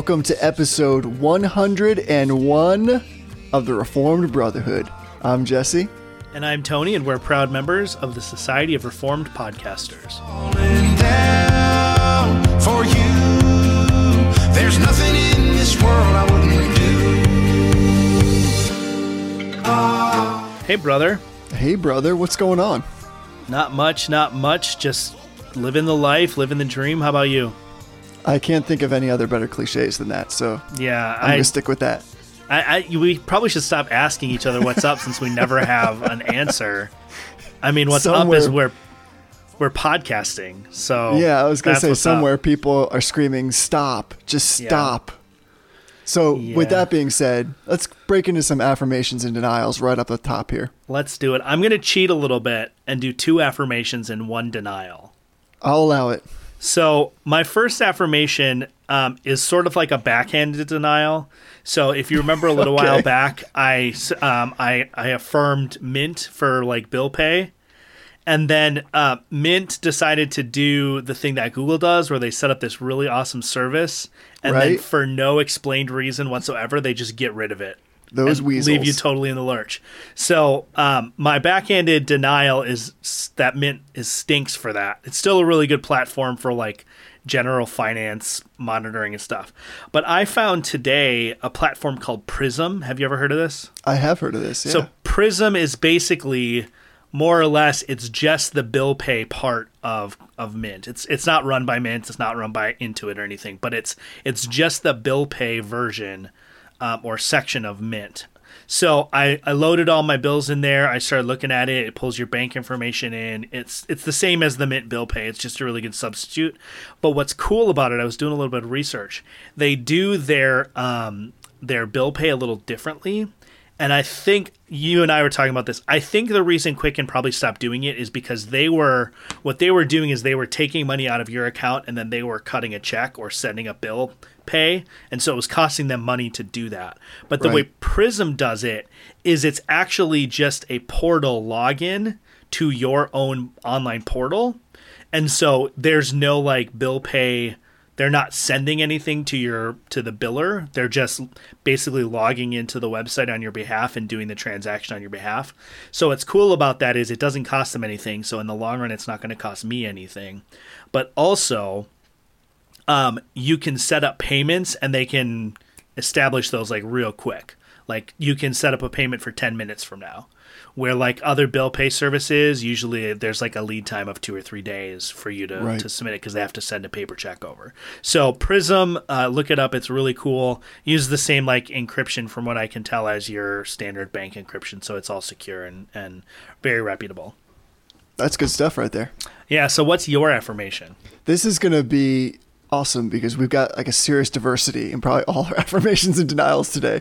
welcome to episode 101 of the Reformed Brotherhood. I'm Jesse. And I'm Tony, and we're proud members of the Society of Reformed Podcasters. for you. There's nothing in this world I wouldn't do. Ah. Hey, brother. Hey, brother, what's going on? Not much, not much. Just living the life, living the dream. How about you? I can't think of any other better cliches than that, so Yeah, I'm I, gonna stick with that. I, I, we probably should stop asking each other what's up since we never have an answer. I mean, what's up is we're we're podcasting. So Yeah, I was gonna say what's up. somewhere people are screaming, "Stop! Just Yeah. stop!" So, with that being said, let's break into some affirmations and denials right up the top here. Let's do it. I'm going to cheat a little bit and do two affirmations and one denial. I'll allow it. So my first affirmation um, is sort of like a backhanded denial. So if you remember a little Okay. while back, I, um, I I affirmed Mint for like bill pay, and then uh, Mint decided to do the thing that Google does, where they set up this really awesome service, and then for no explained reason whatsoever, they just get rid of it Those weasels. leave you totally in the lurch. So um, my backhanded denial is that Mint is stinks for that. It's still a really good platform for like general finance monitoring and stuff. But I found today a platform called Prism. Have you ever heard of this? I have heard of this. Yeah. So Prism is basically more or less it's just the bill pay part of of Mint. It's it's not run by Mint, it's not run by Intuit or anything, but it's it's just the bill pay version um, or section of Mint. So I, I loaded all my bills in there. I started looking at it. It pulls your bank information in. It's it's the same as the Mint bill pay. It's just a really good substitute. But what's cool about it, I was doing a little bit of research. They do their um, their bill pay a little differently. And I think you and I were talking about this. I think the reason Quicken probably stopped doing it is because they were what they were doing is they were taking money out of your account and then they were cutting a check or sending a bill pay, and so it was costing them money to do that. But the way Prism does it is it's actually just a portal login to your own online portal. And so there's no like bill pay they're not sending anything to your to the biller. They're just basically logging into the website on your behalf and doing the transaction on your behalf. So what's cool about that is it doesn't cost them anything. So in the long run it's not going to cost me anything. But also um, you can set up payments and they can establish those like real quick. Like you can set up a payment for 10 minutes from now. Where like other bill pay services, usually there's like a lead time of two or three days for you to, Right. to submit it because they have to send a paper check over. So Prism, uh, look it up. It's really cool. Use the same like encryption from what I can tell as your standard bank encryption, so it's all secure and, and very reputable. That's good stuff right there. Yeah. So what's your affirmation? This is going to be awesome because we've got like a serious diversity in probably all our affirmations and denials today.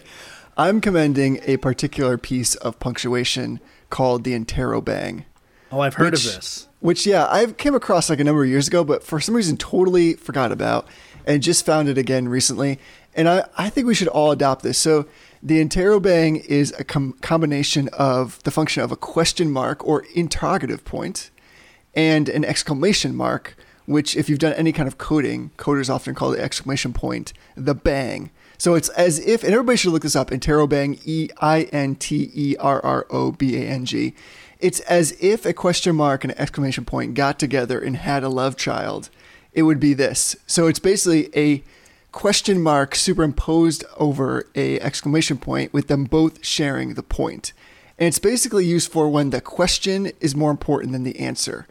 I'm commending a particular piece of punctuation called the interrobang. Oh, I've heard which, of this. Which, yeah, I came across like a number of years ago, but for some reason totally forgot about and just found it again recently. And I, I think we should all adopt this. So the interrobang is a com- combination of the function of a question mark or interrogative point and an exclamation mark, which, if you've done any kind of coding, coders often call the exclamation point the bang. So it's as if, and everybody should look this up, interrobang, E I N T E R R O B A N G. It's as if a question mark and an exclamation point got together and had a love child. It would be this. So it's basically a question mark superimposed over a exclamation point with them both sharing the point. And it's basically used for when the question is more important than the answer.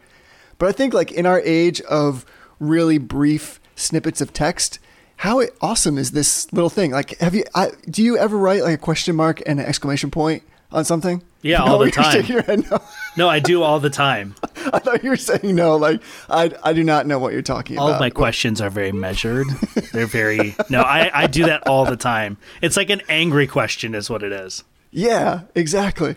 But I think like in our age of really brief snippets of text, how awesome is this little thing? Like, have you? I, do you ever write like a question mark and an exclamation point on something? Yeah, No, all the time. shaking your head no. No, I do all the time. I thought you were saying no. Like, I, I do not know what you're talking All about. of my questions are very measured. They're very no. I, I do that all the time. It's like an angry question, is what it is. Yeah, exactly,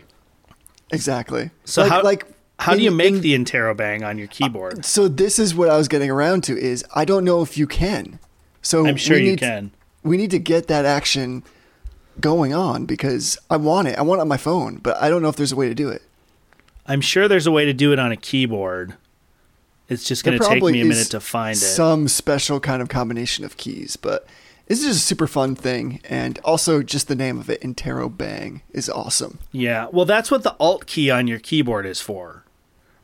exactly. So like, how like how do you make in- the interrobang on your keyboard? Uh, so this is what I was getting around to is I don't know if you can. So I'm sure we you need- can. We need to get that action going on because I want it. I want it on my phone, but I don't know if there's a way to do it. I'm sure there's a way to do it on a keyboard. It's just going to take me a minute to find it. Some special kind of combination of keys, but This is just a super fun thing, and also just the name of it, Interrobang, is awesome. Yeah. Well, that's what the Alt key on your keyboard is for,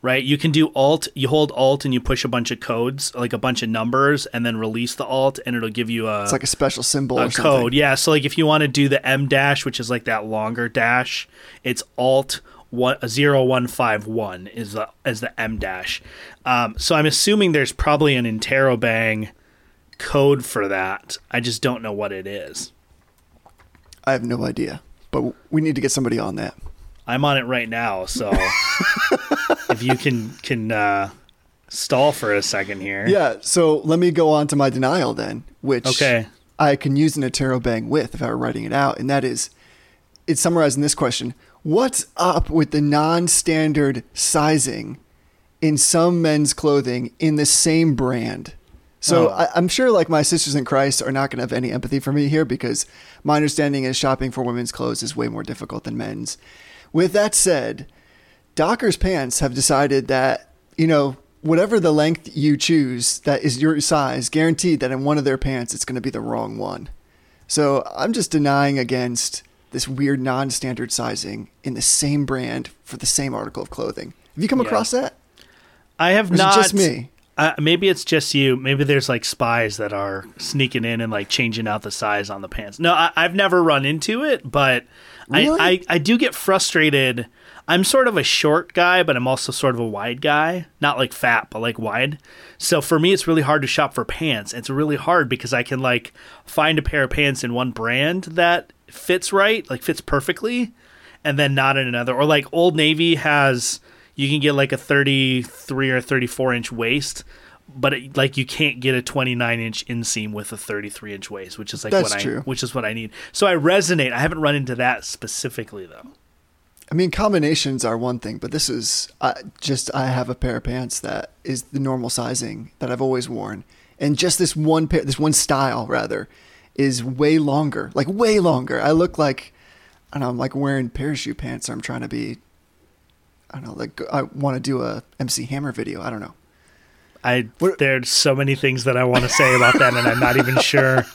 right? You can do Alt. You hold Alt and you push a bunch of codes, like a bunch of numbers, and then release the Alt, and it'll give you a It's like a special symbol a or something. code. Yeah. So like if you want to do the em dash, which is like that longer dash, it's Alt one zero one five one is the as the em dash. Um, so I'm assuming there's probably an Interrobang code for that. I just don't know what it is. I have no idea, but we need to get somebody on that. I'm on it right now, so if you can can uh, stall for a second here. Yeah, so let me go on to my denial then, which Okay. I can use an Bang with if I were writing it out, and that is it's summarized in this question. What's up with the non standard sizing in some men's clothing in the same brand? So Oh. I, I'm sure like my sisters in Christ are not going to have any empathy for me here because my understanding is shopping for women's clothes is way more difficult than men's. With that said, Dockers pants have decided that, you know, whatever the length you choose that is your size, guaranteed that in one of their pants it's going to be the wrong one. So I'm just denying against this weird non standard sizing in the same brand for the same article of clothing. Have you come Yeah. across that? I have Or is it not. just me? Uh, maybe it's just you. Maybe there's like spies that are sneaking in and like changing out the size on the pants. No, I, I've never run into it, but Really? I, I I do get frustrated. I'm sort of a short guy, but I'm also sort of a wide guy. Not like fat, but like wide. So for me, it's really hard to shop for pants. It's really hard because I can like find a pair of pants in one brand that fits right, like fits perfectly, and then not in another. Or like Old Navy has, you can get like a 33 or 34 inch waist, but it, like you can't get a 29 inch inseam with a 33 inch waist, which is like That's what true. I which is what I need. So I resonate. I haven't run into that specifically though. I mean, combinations are one thing, but this is uh, just I have a pair of pants that is the normal sizing that I've always worn, and just this one pair, this one style rather, is way longer, like way longer. I look like I don't know, I'm like wearing parachute pants, or I'm trying to be. I don't know, like I want to do a MC Hammer video. I don't know. I there's so many things that I want to say about that, and I'm not even sure.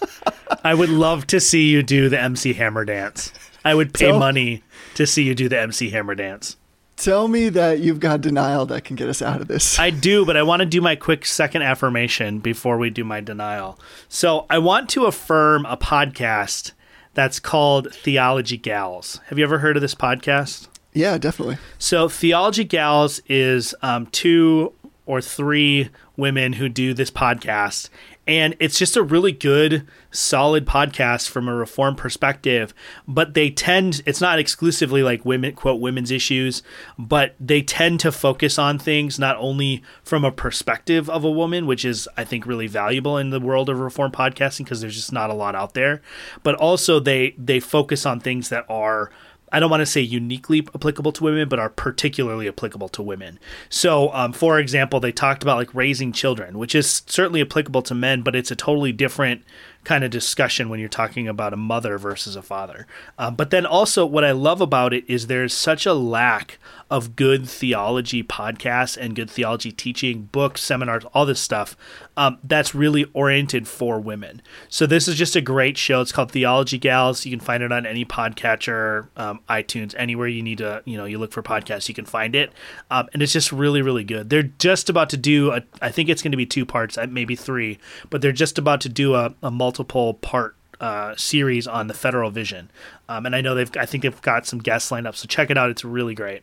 I would love to see you do the MC Hammer dance. I would pay So- money to see you do the MC Hammer dance. Tell me that you've got denial that can get us out of this. I do, but I want to do my quick second affirmation before we do my denial. So I want to affirm a podcast that's called Theology Gals. Have you ever heard of this podcast? yeah, definitely. So, Theology Gals is um, two or three women who do this podcast. And it's just a really good, solid podcast from a reform perspective. But they tend, it's not exclusively like women, quote, women's issues, but they tend to focus on things not only from a perspective of a woman, which is, I think, really valuable in the world of reform podcasting because there's just not a lot out there, but also they, they focus on things that are I don't want to say uniquely applicable to women, but are particularly applicable to women. So, um, for example, they talked about like raising children, which is certainly applicable to men, but it's a totally different kind of discussion when you're talking about a mother versus a father. Um, but then also, what I love about it is there's such a lack of good theology podcasts and good theology teaching, books, seminars, all this stuff um, that's really oriented for women. So this is just a great show. It's called Theology Gals. You can find it on any podcatcher, um, iTunes, anywhere you need to, you know, you look for podcasts, you can find it. Um, and it's just really, really good. They're just about to do, a, I think it's going to be two parts, uh, maybe three, but they're just about to do a, a multiple part uh, series on the federal vision. Um, and I know they've, I think they've got some guests lined up. So check it out. It's really great.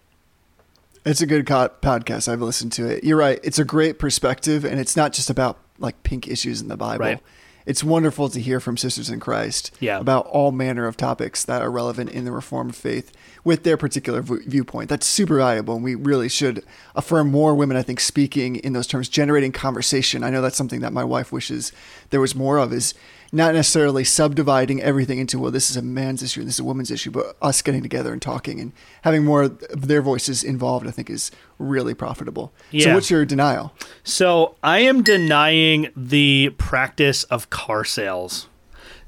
It's a good co- podcast. I've listened to it. You're right. It's a great perspective, and it's not just about like pink issues in the Bible. Right. It's wonderful to hear from sisters in Christ Yeah. about all manner of topics that are relevant in the Reformed faith with their particular v- viewpoint. That's super valuable, and we really should affirm more women. I think speaking in those terms, generating conversation. I know that's something that my wife wishes there was more of. Is not necessarily subdividing everything into well, this is a man's issue and this is a woman's issue, but us getting together and talking and having more of their voices involved. I think is really profitable. yeah. So, what's your denial? So I am denying the practice of car sales.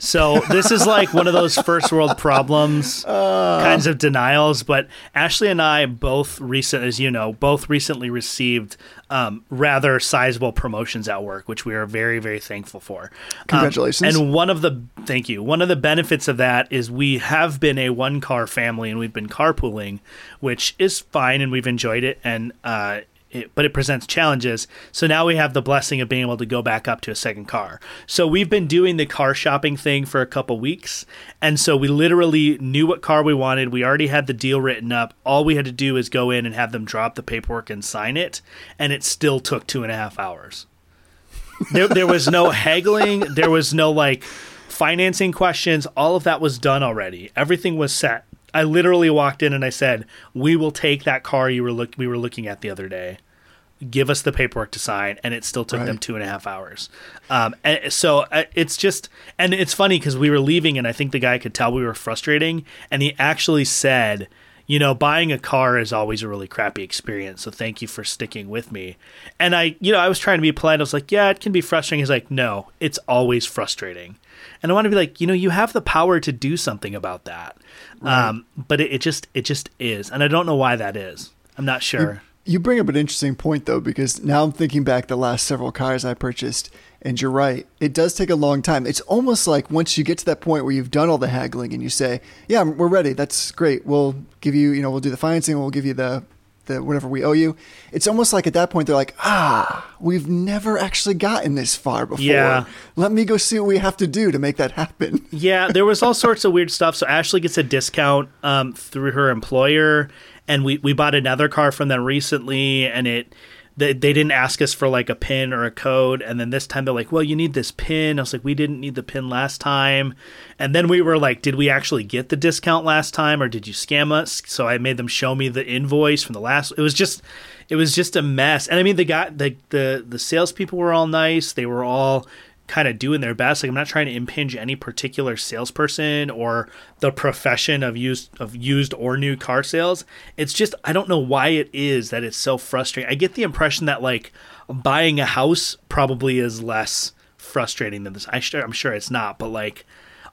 So this is like one of those first world problems kinds of denials. But Ashley and I both recent, as you know, both recently received um, rather sizable promotions at work, which we are very, very thankful for. Um, Congratulations. and one of the thank you. One of the benefits of that is we have been a one car family and we've been carpooling, which is fine and we've enjoyed it. And uh, it, but it presents challenges. So now we have the blessing of being able to go back up to a second car. So we've been doing the car shopping thing for a couple weeks, and so we literally knew what car we wanted. We already had the deal written up. All we had to do is go in and have them drop the paperwork and sign it, and it still took two and a half hours. There, there was no haggling. There was no like financing questions. All of that was done already. Everything was set. I literally walked in and I said, "We will take that car you were look we were looking at the other day. Give us the paperwork to sign." And it still took them two and a half hours. Um, so uh, it's just, and it's funny because we were leaving, and I think the guy could tell we were frustrating, and he actually said. You know, buying a car is always a really crappy experience. So thank you for sticking with me. And I, you know, I was trying to be polite. I was like, yeah, it can be frustrating. He's like, no, it's always frustrating. And I want to be like, you know, you have the power to do something about that. Um, but it, it just, it just is. And I don't know why that is. I'm not sure. You bring up an interesting point though, because now I'm thinking back the last several cars I purchased, and you're right. It does take a long time. It's almost like once you get to that point where you've done all the haggling and you say, "Yeah, we're ready. That's great. We'll give you, you know, we'll do the financing. We'll give you the the whatever we owe you." It's almost like at that point they're like, "Ah, we've never actually gotten this far before. Yeah. Let me go see what we have to do to make that happen." yeah, there was all sorts of weird stuff. So Ashley gets a discount um, through her employer, and we we bought another car from them recently, and it they, they didn't ask us for like a pin or a code, and then this time they're like, "Well, you need this pin." I was like, "We didn't need the pin last time," and then we were like, "Did we actually get the discount last time, or did you scam us?" So I made them show me the invoice from the last. It was just it was just a mess, and I mean the guy the the the salespeople were all nice. They were all kind of doing their best. Like I'm not trying to impinge any particular salesperson or the profession of used of used or new car sales. It's just I don't know why it is that it's so frustrating. I get the impression that like buying a house probably is less frustrating than this. I I'm sure it's not, but like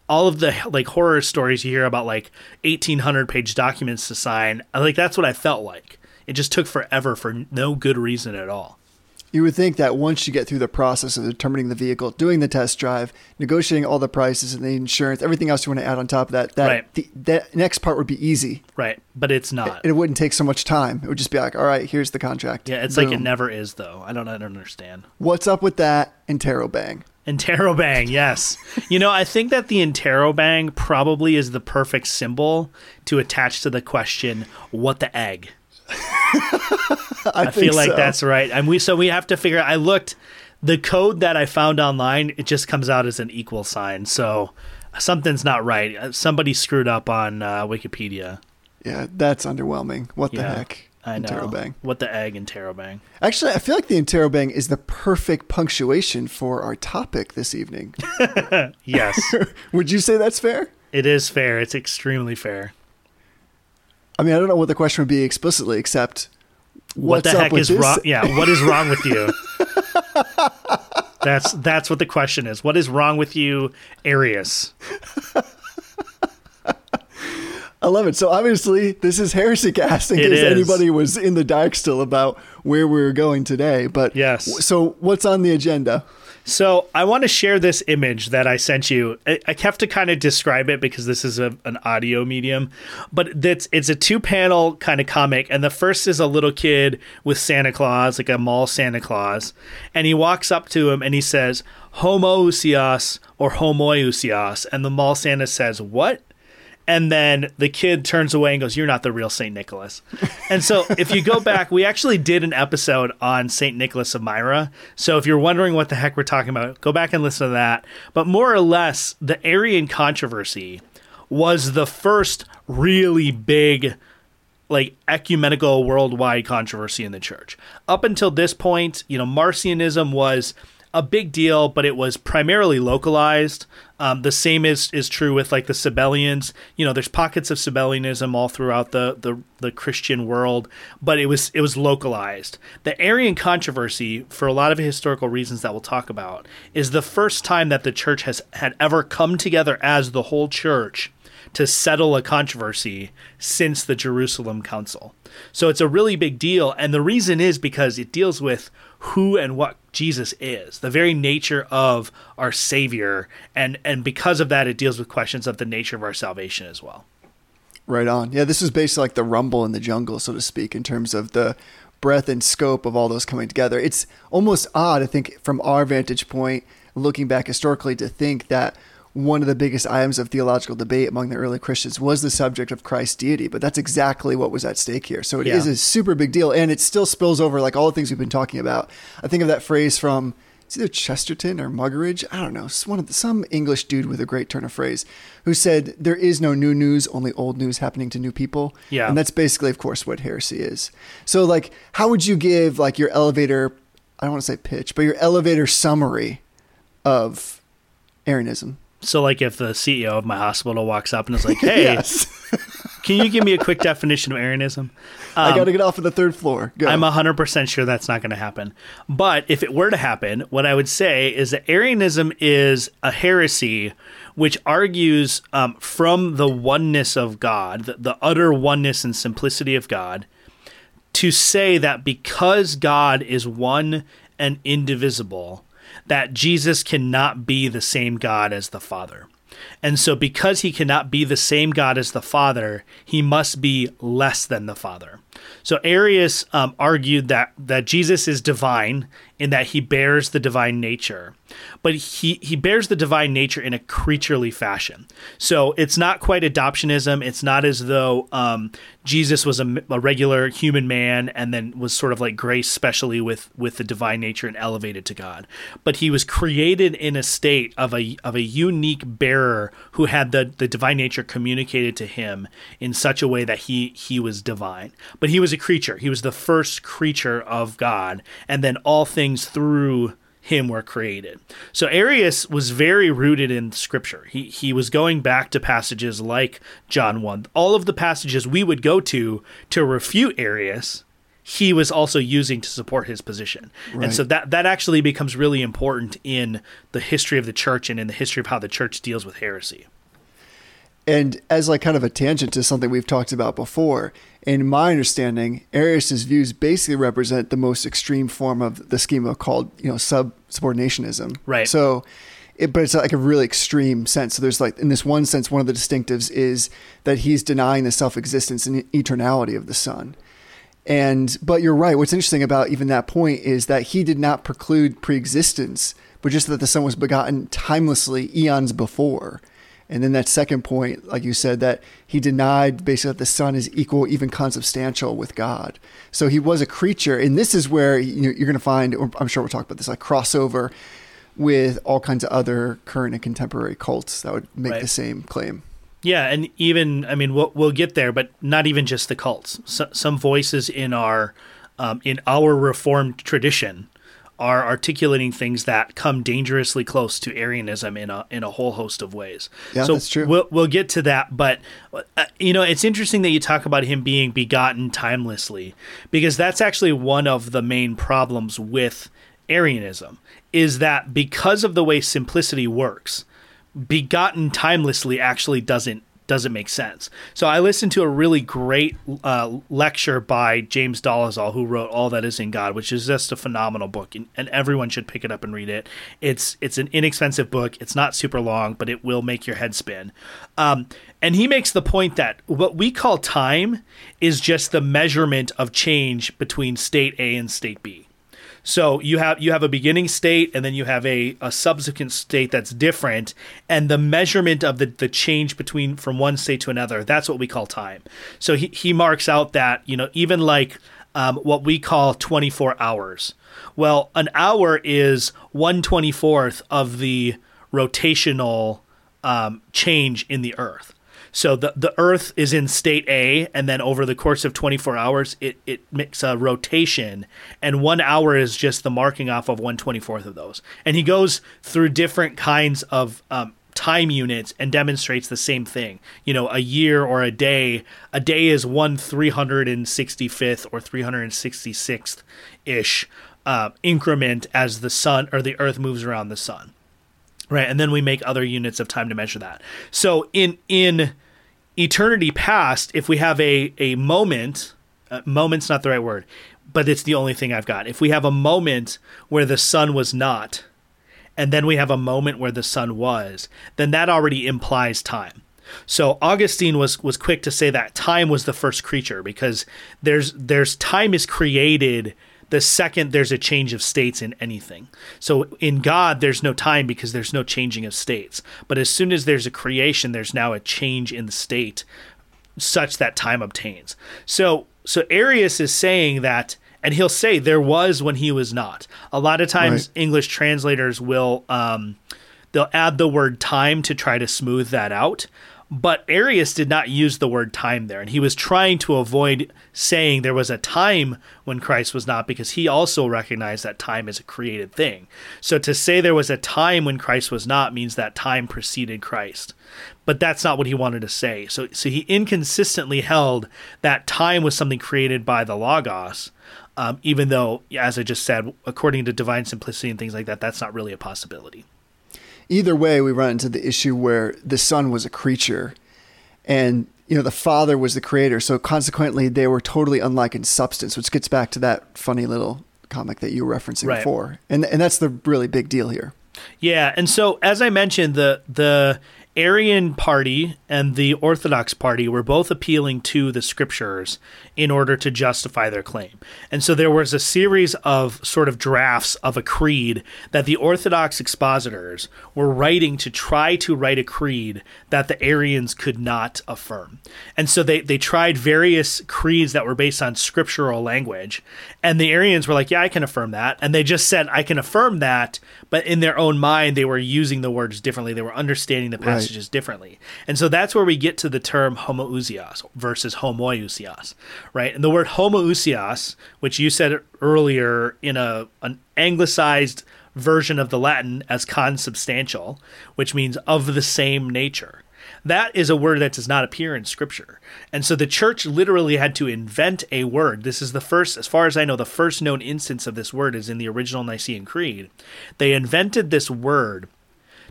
all of the like horror stories you hear about like 1800 page documents to sign, like that's what I felt like. It just took forever for no good reason at all. You would think that once you get through the process of determining the vehicle, doing the test drive, negotiating all the prices and the insurance, everything else you want to add on top of that, that Right. the, that next part would be easy. Right, but it's not. And it wouldn't take so much time. It would just be like, all right, here's the contract. Yeah, it's like it never is though. I don't, I don't understand. What's up with that? Interrobang. Interrobang, yes. you know, I think that the interrobang probably is the perfect symbol to attach to the question, "What the egg?" I, I feel like so. that's right. And we so we have to figure. out, I looked the code that I found online. It just comes out as an equal sign. So something's not right. Uh, Somebody screwed up on uh, Wikipedia. yeah, that's underwhelming. What the Yeah, heck? I know. Interrobang. What the egg interrobang? Actually, I feel like the interrobang is the perfect punctuation for our topic this evening. Yes, would you say that's fair? it is fair. It's extremely fair. I mean, I don't know what the question would be explicitly, except what the heck is wrong? Yeah, what is wrong with you? that's that's what the question is. What is wrong with you, Arius? I love it. So obviously, this is heresy cast in It case is. anybody was in the dark still about where we were going today. But Yes. So what's on the agenda? So I want to share this image that I sent you. I, I have to kind of describe it because this is a, an audio medium, but that's it's a two panel kind of comic, and the first is a little kid with Santa Claus, like a mall Santa Claus, and he walks up to him and he says "Homoousios" or "Homoiousios," and the mall Santa says "What?" And then the kid turns away and goes, You're not the real St. Nicholas. And so if you go back, we actually did an episode on St. Nicholas of Myra. So if you're wondering what the heck we're talking about, go back and listen to that. But more or less, the Arian controversy was the first really big like ecumenical worldwide controversy in the church. Up until this point, you know, Marcionism was a big deal, but it was primarily localized. Um, the same is is true with like the Sabellians. You know, there's pockets of Sabellianism all throughout the, the the Christian world, but it was it was localized. The Arian controversy, for a lot of historical reasons that we'll talk about, is the first time that the church has had ever come together as the whole church to settle a controversy since the Jerusalem Council. So it's a really big deal, and the reason is because it deals with who and what Jesus is, the very nature of our Savior, and and because of that, it deals with questions of the nature of our salvation as well. Right on. Yeah, this is basically like the rumble in the jungle, so to speak, in terms of the breadth and scope of all those coming together. It's almost odd, I think, from our vantage point, looking back historically, to think that one of the biggest items of theological debate among the early Christians was the subject of Christ's deity, but that's exactly what was at stake here. So it Yeah. is a super big deal, and it still spills over like all the things we've been talking about. I think of that phrase from it's either Chesterton or Muggeridge, I don't know, one of the, some English dude with a great turn of phrase, who said there is no new news, only old news happening to new people. Yeah. and that's basically, of course, what heresy is. So, like, how would you give like your elevator? I don't want to say pitch, but your elevator summary of Arianism. So, like, if the CEO of my hospital walks up and is like, "Hey, Yes. can you give me a quick definition of Arianism?" I got to get off of the third floor. Go. I'm 100% sure that's not going to happen. But if it were to happen, what I would say is that Arianism is a heresy which argues um, from the oneness of God, the, the utter oneness and simplicity of God, to say that because God is one and indivisible, that Jesus cannot be the same God as the Father. And so, because he cannot be the same God as the Father, he must be less than the Father. So, Arius um, argued that, that Jesus is divine in that he bears the divine nature, but he, he bears the divine nature in a creaturely fashion. So, it's not quite adoptionism. It's not as though um, Jesus was a, a regular human man and then was sort of like graced specially with, with the divine nature and elevated to God. But he was created in a state of a, of a unique bearer who had the, the divine nature communicated to him in such a way that he, he was divine. But he was a creature. He was the first creature of God. And then all things through him were created. So Arius was very rooted in scripture. He he was going back to passages like John 1. All of the passages we would go to to refute Arius, he was also using to support his position. And so that that actually becomes really important in the history of the church and in the history of how the church deals with heresy. And as like kind of a tangent to something we've talked about before, in my understanding, Arius's views basically represent the most extreme form of the schema called, you know, sub subordinationism. Right. So, it, but it's like a really extreme sense. So there's like, in this one sense, one of the distinctives is that he's denying the self existence and eternality of the Son. And but you're right. What's interesting about even that point is that he did not preclude pre-existence, but just that the Son was begotten timelessly eons before. And then that second point, like you said, that he denied basically that the Son is equal, even consubstantial with God. So he was a creature, and this is where you know, you're going to find. or I'm sure we'll talk about this, like crossover with all kinds of other current and contemporary cults that would make Right. the same claim. Yeah, and even I mean we'll we'll get there, but not even just the cults. So, some voices in our um, in our reformed tradition are articulating things that come dangerously close to Arianism in a in a whole host of ways. Yeah, so that's true. We'll we'll get to that, but uh, you know it's interesting that you talk about him being begotten timelessly because that's actually one of the main problems with Arianism is that because of the way simplicity works begotten timelessly actually doesn't doesn't make sense. So I listened to a really great uh, lecture by James Dolezal, who wrote All That Is in God, which is just a phenomenal book, and, and everyone should pick it up and read it. It's it's an inexpensive book. It's not super long, but it will make your head spin. Um, and he makes the point that what we call time is just the measurement of change between state A and state B. So you have you have a beginning state and then you have a, a subsequent state that's different and the measurement of the, the change between from one state to another that's what we call time. So he, he marks out that you know even like um, what we call 24 hours. Well, an hour is 124th of the rotational um, change in the earth. So the the Earth is in state A, and then over the course of 24 hours, it it makes a rotation, and one hour is just the marking off of one twenty fourth of those. And he goes through different kinds of um, time units and demonstrates the same thing. You know, a year or a day. A day is one 365th or 366th ish uh, increment as the sun or the Earth moves around the sun right and then we make other units of time to measure that so in in eternity past if we have a a moment uh, moment's not the right word but it's the only thing i've got. If we have a moment where the sun was not and then we have a moment where the sun was then that already implies time. So Augustine was was quick to say that time was the first creature because there's there's time is created the second there's a change of states in anything. So in God, there's no time because there's no changing of states. But as soon as there's a creation, there's now a change in the state such that time obtains. So so Arius is saying that and he'll say there was when he was not. A lot of times right. English translators will um, they'll add the word time to try to smooth that out. But Arius did not use the word time there, and he was trying to avoid saying there was a time when Christ was not, because he also recognized that time is a created thing. So to say there was a time when Christ was not means that time preceded Christ. But that's not what he wanted to say. So, so he inconsistently held that time was something created by the Logos, um, even though, as I just said, according to divine simplicity and things like that, that's not really a possibility either way, we run into the issue where the son was a creature and you know the father was the creator. So consequently they were totally unlike in substance which gets back to that funny little comic that you were referencing right. before. And and that's the really big deal here. Yeah. And so as i mentioned the the Arian party and the Orthodox party were both appealing to the scriptures in order to justify their claim. And so there was a series of sort of drafts of a creed that the Orthodox expositors were writing to try to write a creed that the Arians could not affirm. And so they, they tried various creeds that were based on scriptural language. And the Arians were like, yeah, I can affirm that. And they just said, I can affirm that. But in their own mind, they were using the words differently. They were understanding the passages right. differently. And so that's where we get to the term homoousios versus homoiousios, right? And the word homoousios, which you said earlier in a an anglicized version of the Latin as consubstantial, which means of the same nature. That is a word that does not appear in scripture. And so the church literally had to invent a word. This is the first, as far as I know, the first known instance of this word is in the original Nicene Creed. They invented this word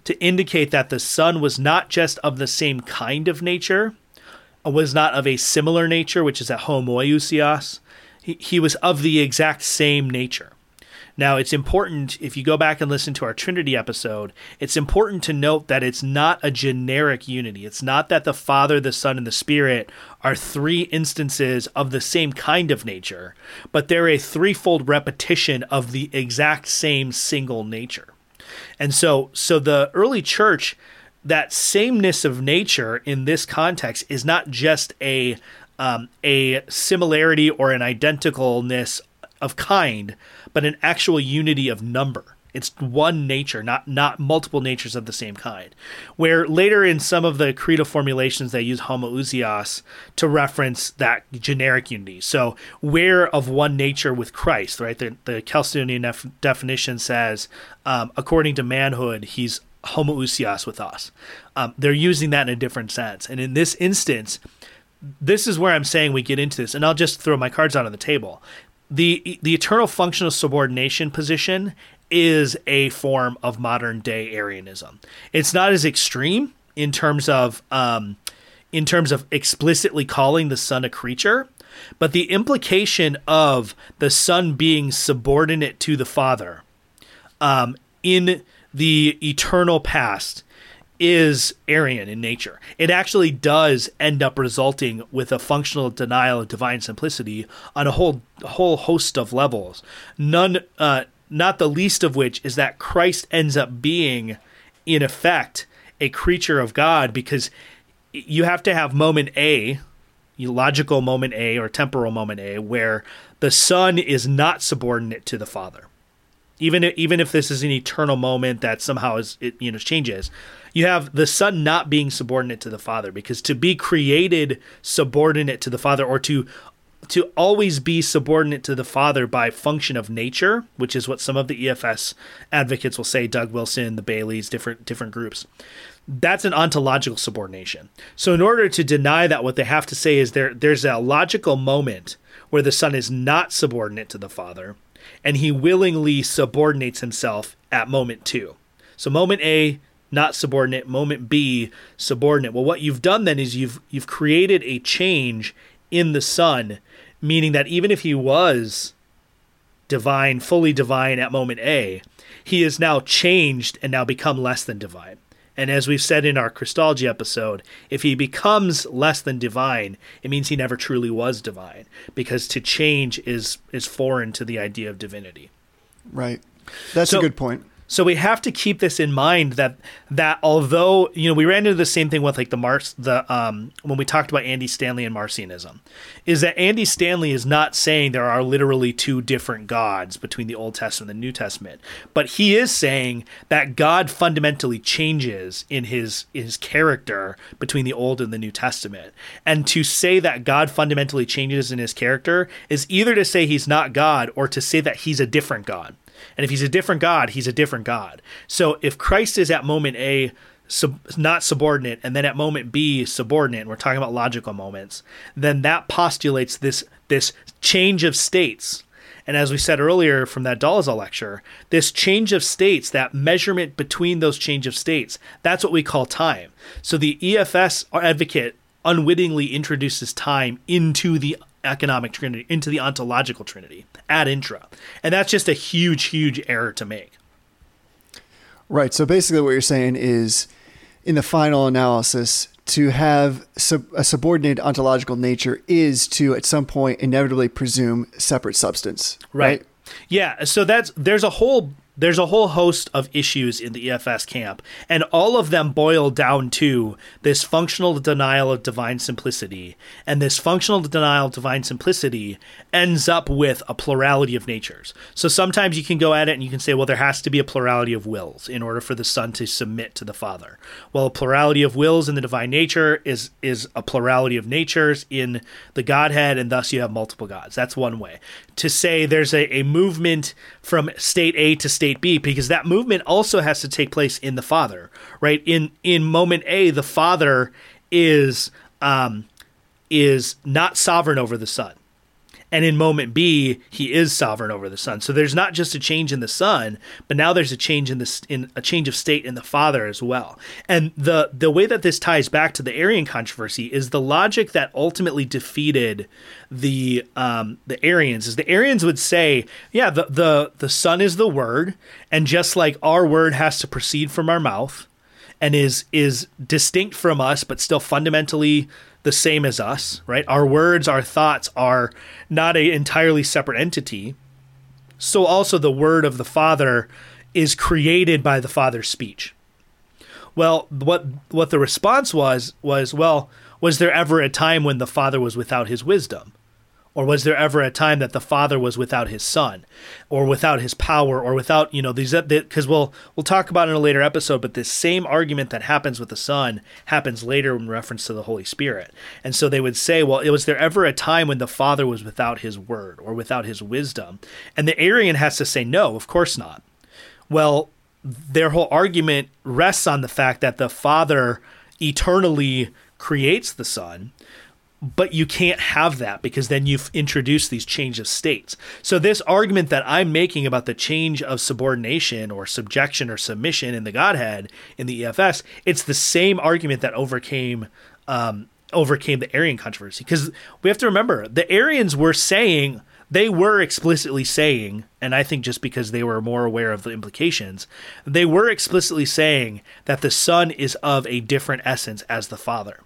to indicate that the Son was not just of the same kind of nature, uh, was not of a similar nature, which is a homoousios. He, he was of the exact same nature. Now, it's important, if you go back and listen to our Trinity episode, it's important to note that it's not a generic unity. It's not that the Father, the Son, and the Spirit are three instances of the same kind of nature, but they're a threefold repetition of the exact same single nature. And so so the early church that sameness of nature in this context is not just a um, a similarity or an identicalness of kind, but an actual unity of number. It's one nature, not not multiple natures of the same kind. Where later in some of the creedal formulations they use homoousios to reference that generic unity. So we're of one nature with Christ, right? The, the Chalcedonian def- definition says, um, according to manhood, he's homoousios with us. Um, they're using that in a different sense, and in this instance, this is where I'm saying we get into this, and I'll just throw my cards out on the table the the eternal functional subordination position is a form of modern day Arianism. It's not as extreme in terms of um, in terms of explicitly calling the son a creature, but the implication of the son being subordinate to the father um, in the eternal past is Arian in nature. It actually does end up resulting with a functional denial of divine simplicity on a whole whole host of levels. None uh, not the least of which is that Christ ends up being, in effect, a creature of God because you have to have moment A, logical moment A or temporal moment A, where the Son is not subordinate to the Father. Even if, even if this is an eternal moment that somehow is it you know changes you have the son not being subordinate to the father because to be created subordinate to the father or to to always be subordinate to the father by function of nature which is what some of the EFS advocates will say Doug Wilson the Baileys different different groups that's an ontological subordination. So in order to deny that what they have to say is there there's a logical moment where the son is not subordinate to the father and he willingly subordinates himself at moment 2 so moment A not subordinate. Moment b subordinate. Well what you've done then is you've you've created a change in the son meaning that even if he was divine fully divine at moment a he is now changed and now become less than divine and as we've said in our christology episode if he becomes less than divine it means he never truly was divine because to change is is foreign to the idea of divinity Right. That's So- a good point. So we have to keep this in mind that that although you know we ran into the same thing with like the Mars the um when we talked about Andy Stanley and Marcionism, is that Andy Stanley is not saying there are literally two different gods between the Old Testament and the New Testament, but he is saying that God fundamentally changes in his in his character between the Old and the New Testament. And to say that God fundamentally changes in his character is either to say he's not God or to say that he's a different God. And if he's a different God, he's a different God. So if Christ is at moment A sub, not subordinate and then at moment B subordinate, and we're talking about logical moments, then that postulates this this change of states. And as we said earlier from that Dolezal lecture, this change of states, that measurement between those change of states, that's what we call time. So the EFS advocate unwittingly introduces time into the economic trinity, into the ontological trinity ad intra. And that's just a huge, huge error to make. Right. So basically, what you're saying is, in the final analysis, to have sub- a subordinate ontological nature is to, at some point, inevitably presume separate substance. Right. Yeah. So that's there's a whole there's a whole host of issues in the EFS camp, and all of them boil down to this functional denial of divine simplicity. And this functional denial of divine simplicity ends up with a plurality of natures. So sometimes you can go at it and you can say, well, there has to be a plurality of wills in order for the Son to submit to the Father. Well, a plurality of wills in the divine nature is is a plurality of natures in the Godhead, and thus you have multiple gods. That's one way. To say there's a, a movement from state A to state B, because that movement also has to take place in the Father, right? In in moment A, the Father is um, is not sovereign over the Son. And in moment B, he is sovereign over the Son. So there's not just a change in the Son, but now there's a change in the in a change of state in the Father as well. And the the way that this ties back to the Arian controversy is the logic that ultimately defeated the um, the Arians. Is the Arians would say, yeah, the the the Son is the Word, and just like our word has to proceed from our mouth, and is is distinct from us but still fundamentally the same as us right? Our words our thoughts are not a entirely separate entity. So also the word of the father is created by the father's speech. Well what what the response was was well was there ever a time when the father was without his wisdom or was there ever a time that the father was without his son? Or without his power? Or without you know these uh, because we'll we'll talk about in a later episode but this same argument that happens with the son happens later in reference to the holy spirit. And so they would say well was there ever a time when the father was without his word or without his wisdom? And the arian has to say no of course not. Well their whole argument rests on the fact that the father eternally creates the son but you can't have that because then you've introduced these change of states. So this argument that I'm making about the change of subordination or subjection or submission in the Godhead in the EFS, it's the same argument that overcame um, overcame the Arian controversy. Because we have to remember the Arians were saying they were explicitly saying, and I think just because they were more aware of the implications, they were explicitly saying that the Son is of a different essence as the Father.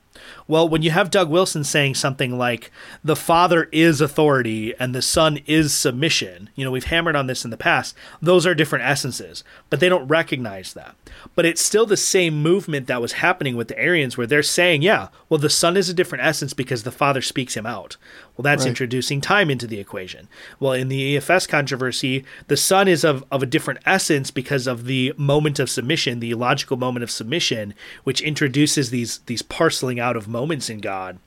Well, when you have Doug Wilson saying something like the Father is authority and the Son is submission, you know, we've hammered on this in the past, those are different essences, but they don't recognize that. But it's still the same movement that was happening with the Arians where they're saying, yeah, well, the Son is a different essence because the Father speaks him out. Well, that's Right. introducing time into the equation. Well, in the EFS controversy, the Son is of, of a different essence because of the moment of submission, the logical moment of submission, which introduces these these parceling out of moments in God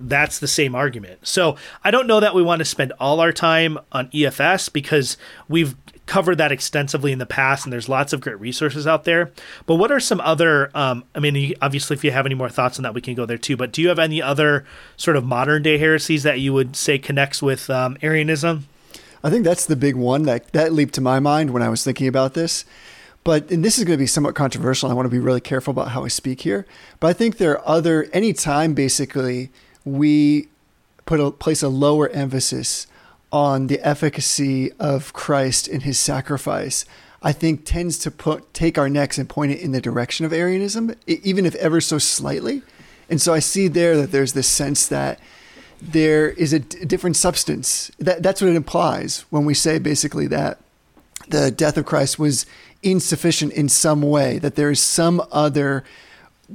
that's the same argument. So I don't know that we want to spend all our time on EFS because we've covered that extensively in the past and there's lots of great resources out there. But what are some other, um, I mean, obviously, if you have any more thoughts on that, we can go there too. But do you have any other sort of modern day heresies that you would say connects with um, Arianism? I think that's the big one that that leaped to my mind when I was thinking about this. But and this is going to be somewhat controversial. I want to be really careful about how I speak here. But I think there are other any time basically we put a place a lower emphasis on the efficacy of Christ in his sacrifice. I think tends to put take our necks and point it in the direction of Arianism, even if ever so slightly. And so I see there that there's this sense that there is a d- different substance. That, that's what it implies when we say basically that the death of Christ was insufficient in some way, that there is some other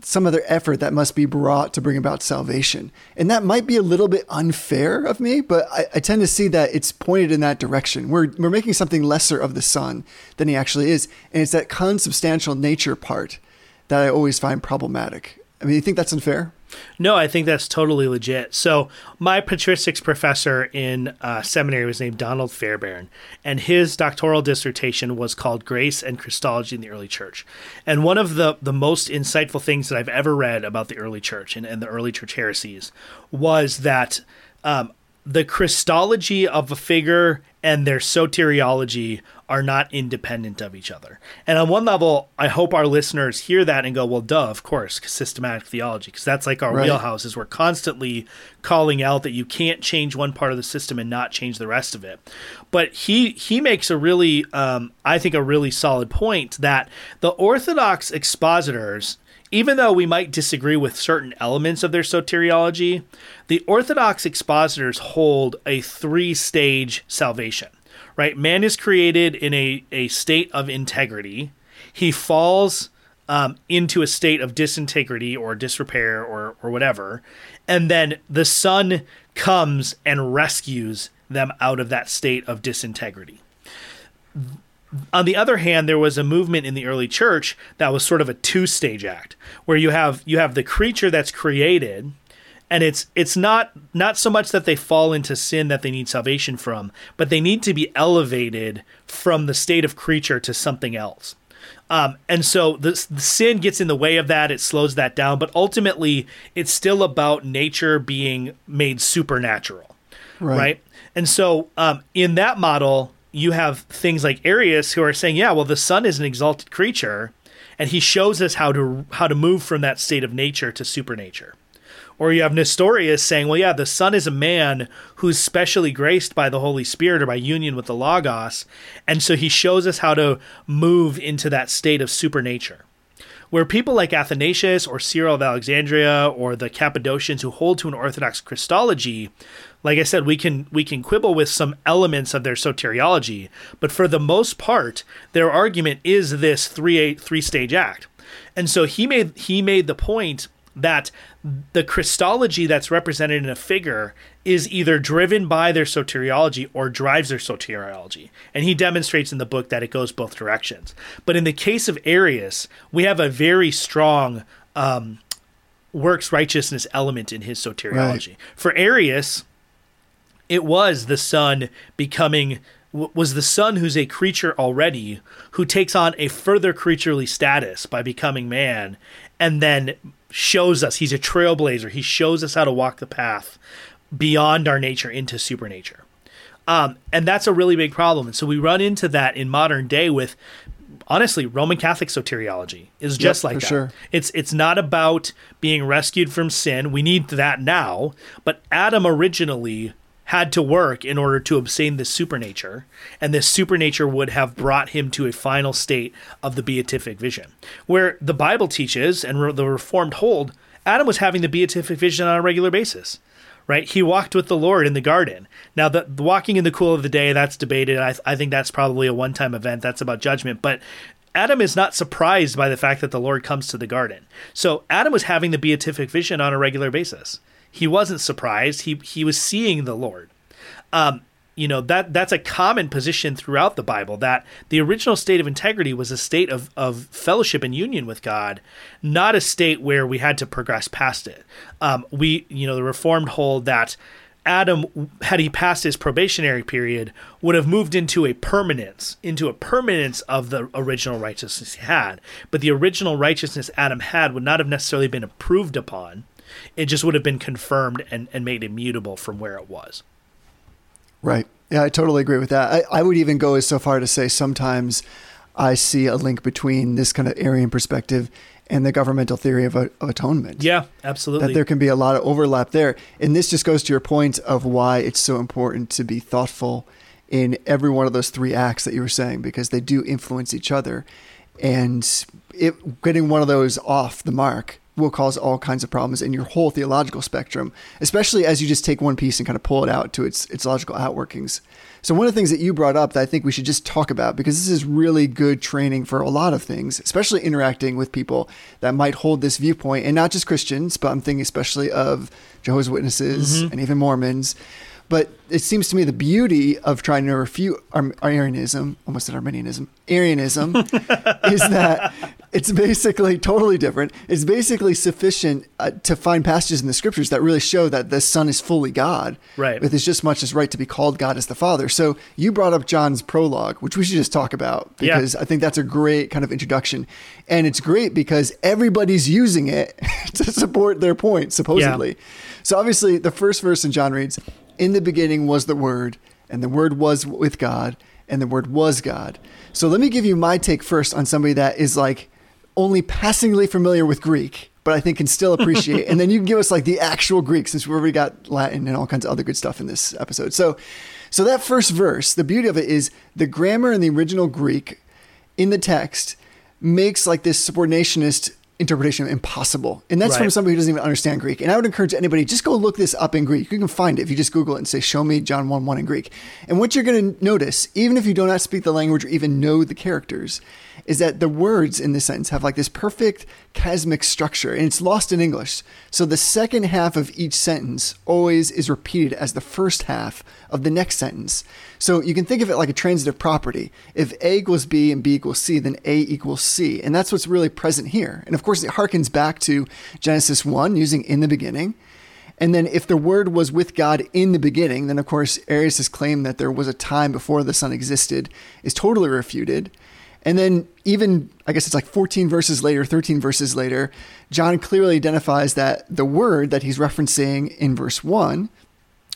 some other effort that must be brought to bring about salvation. And that might be a little bit unfair of me, but I, I tend to see that it's pointed in that direction. We're, we're making something lesser of the Son than he actually is. And it's that consubstantial nature part that I always find problematic. I mean, you think that's unfair? No, I think that's totally legit. So, my patristics professor in uh, seminary was named Donald Fairbairn, and his doctoral dissertation was called Grace and Christology in the Early Church. And one of the, the most insightful things that I've ever read about the early church and, and the early church heresies was that um, the Christology of a figure and their soteriology are not independent of each other. And on one level, I hope our listeners hear that and go, well, duh, of course, systematic theology, because that's like our Right. wheelhouse is we're constantly calling out that you can't change one part of the system and not change the rest of it. But he he makes a really, um, I think, a really solid point that the Orthodox expositors even though we might disagree with certain elements of their soteriology, the Orthodox expositors hold a three stage salvation, right? Man is created in a, a state of integrity. He falls um, into a state of disintegrity or disrepair or, or whatever. And then the Son comes and rescues them out of that state of disintegrity on the other hand, there was a movement in the early church that was sort of a two-stage act, where you have you have the creature that's created, and it's it's not not so much that they fall into sin that they need salvation from, but they need to be elevated from the state of creature to something else. Um, and so the, the sin gets in the way of that; it slows that down. But ultimately, it's still about nature being made supernatural Right. right? And so, um, in that model, you have things like Arius who are saying, "Yeah, well, the Son is an exalted creature, and he shows us how to how to move from that state of nature to supernature." Or you have Nestorius saying, "Well, yeah, the Son is a man who's specially graced by the Holy Spirit or by union with the Logos, and so he shows us how to move into that state of supernature." where people like Athanasius or Cyril of Alexandria or the Cappadocians who hold to an Orthodox Christology, like I said, we can we can quibble with some elements of their soteriology, but for the most part, their argument is this three three stage act. And so he made he made the point that the Christology that's represented in a figure is either driven by their soteriology or drives their soteriology. And he demonstrates in the book that it goes both directions. But in the case of Arius, we have a very strong um, works righteousness element in his soteriology. Right. For Arius, it was the son becoming was the son who's a creature already who takes on a further creaturely status by becoming man and then shows us he's a trailblazer. He shows us how to walk the path beyond our nature into supernature. Um, and that's a really big problem. And so we run into that in modern day with honestly roman catholic soteriology is just like that. sure. it's it's not about being rescued from sin. We need that now, but Adam originally had to work in order to obtain this supernature, and this supernature would have brought him to a final state of the beatific vision. Where the Bible teaches and the Reformed hold, Adam was having the beatific vision on a regular basis. Right, he walked with the Lord in the garden. Now, the, the walking in the cool of the day, that's debated. I, I think that's probably a one time event. That's about judgment. But Adam is not surprised by the fact that the Lord comes to the garden. So Adam was having the beatific vision on a regular basis. He wasn't surprised. He he was seeing the Lord. Um, you know that that's a common position throughout the Bible that the original state of integrity was a state of, of fellowship and union with God, not a state where we had to progress past it. Um, we, you know, the Reformed hold that Adam, had he passed his probationary period, would have moved into a permanence, into a permanence of the original righteousness he had. But the original righteousness Adam had would not have necessarily been approved upon. It just would have been confirmed and, and made immutable from where it was. Right. Yeah, I totally agree with that. I, I would even go as so far to say sometimes I see a link between this kind of Arian perspective and the governmental theory of, of atonement. Yeah, absolutely. That there can be a lot of overlap there. And this just goes to your point of why it's so important to be thoughtful in every one of those three acts that you were saying, because they do influence each other. And it, getting one of those off the mark will cause all kinds of problems in your whole theological spectrum, especially as you just take one piece and kind of pull it out to its its logical outworkings. So one of the things that you brought up that I think we should just talk about because this is really good training for a lot of things, especially interacting with people that might hold this viewpoint and not just Christians, but I'm thinking especially of Jehovah's Witnesses mm-hmm. and even Mormons. But it seems to me the beauty of trying to refute Arianism, almost said Arminianism, Arianism, is that it's basically totally different. It's basically sufficient uh, to find passages in the scriptures that really show that the Son is fully God, right? With as just much as right to be called God as the Father. So you brought up John's prologue, which we should just talk about because yeah. I think that's a great kind of introduction, and it's great because everybody's using it to support their point, supposedly. Yeah. So obviously, the first verse in John reads, "In the beginning was the Word, and the Word was with God." And the word was God. So let me give you my take first on somebody that is like only passingly familiar with Greek, but I think can still appreciate. and then you can give us like the actual Greek, since we already got Latin and all kinds of other good stuff in this episode. So, so that first verse, the beauty of it is the grammar in the original Greek in the text makes like this subordinationist interpretation impossible. And that's right. from somebody who doesn't even understand Greek. And I would encourage anybody, just go look this up in Greek. You can find it if you just Google it and say, show me John 1 1 in Greek. And what you're going to notice, even if you do not speak the language or even know the characters, is that the words in this sentence have like this perfect chiastic structure and it's lost in English. So the second half of each sentence always is repeated as the first half of the next sentence. So you can think of it like a transitive property. If A equals B and B equals C, then A equals C. And that's what's really present here. And of course, it harkens back to Genesis 1 using in the beginning. And then if the word was with God in the beginning, then of course Arius' claim that there was a time before the Son existed is totally refuted. And then even I guess it's like 14 verses later, 13 verses later, John clearly identifies that the word that he's referencing in verse 1,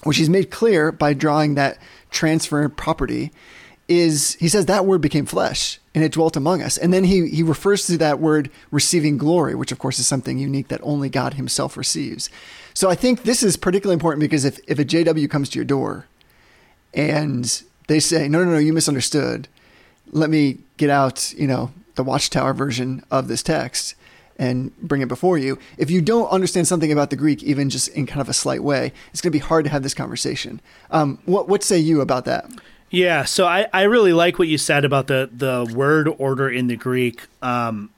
which he's made clear by drawing that transfer property, is he says that word became flesh and it dwelt among us. And then he he refers to that word receiving glory, which of course is something unique that only God himself receives. So I think this is particularly important because if, if a JW comes to your door and they say, No, no, no, you misunderstood let me get out, you know, the Watchtower version of this text and bring it before you. If you don't understand something about the Greek, even just in kind of a slight way, it's going to be hard to have this conversation. Um, what what say you about that? Yeah, so I, I really like what you said about the the word order in the Greek um,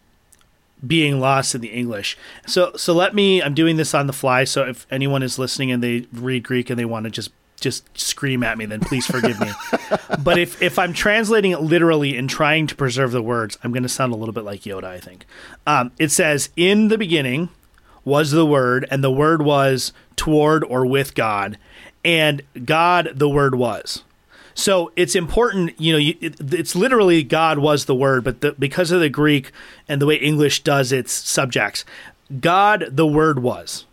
being lost in the English. So so let me I'm doing this on the fly. So if anyone is listening and they read Greek and they want to just just scream at me, then please forgive me. but if, if I'm translating it literally and trying to preserve the words, I'm going to sound a little bit like Yoda, I think. Um, it says, In the beginning was the Word, and the Word was toward or with God, and God, the Word was. So it's important, you know, you, it, it's literally God was the Word, but the, because of the Greek and the way English does its subjects, God, the Word was.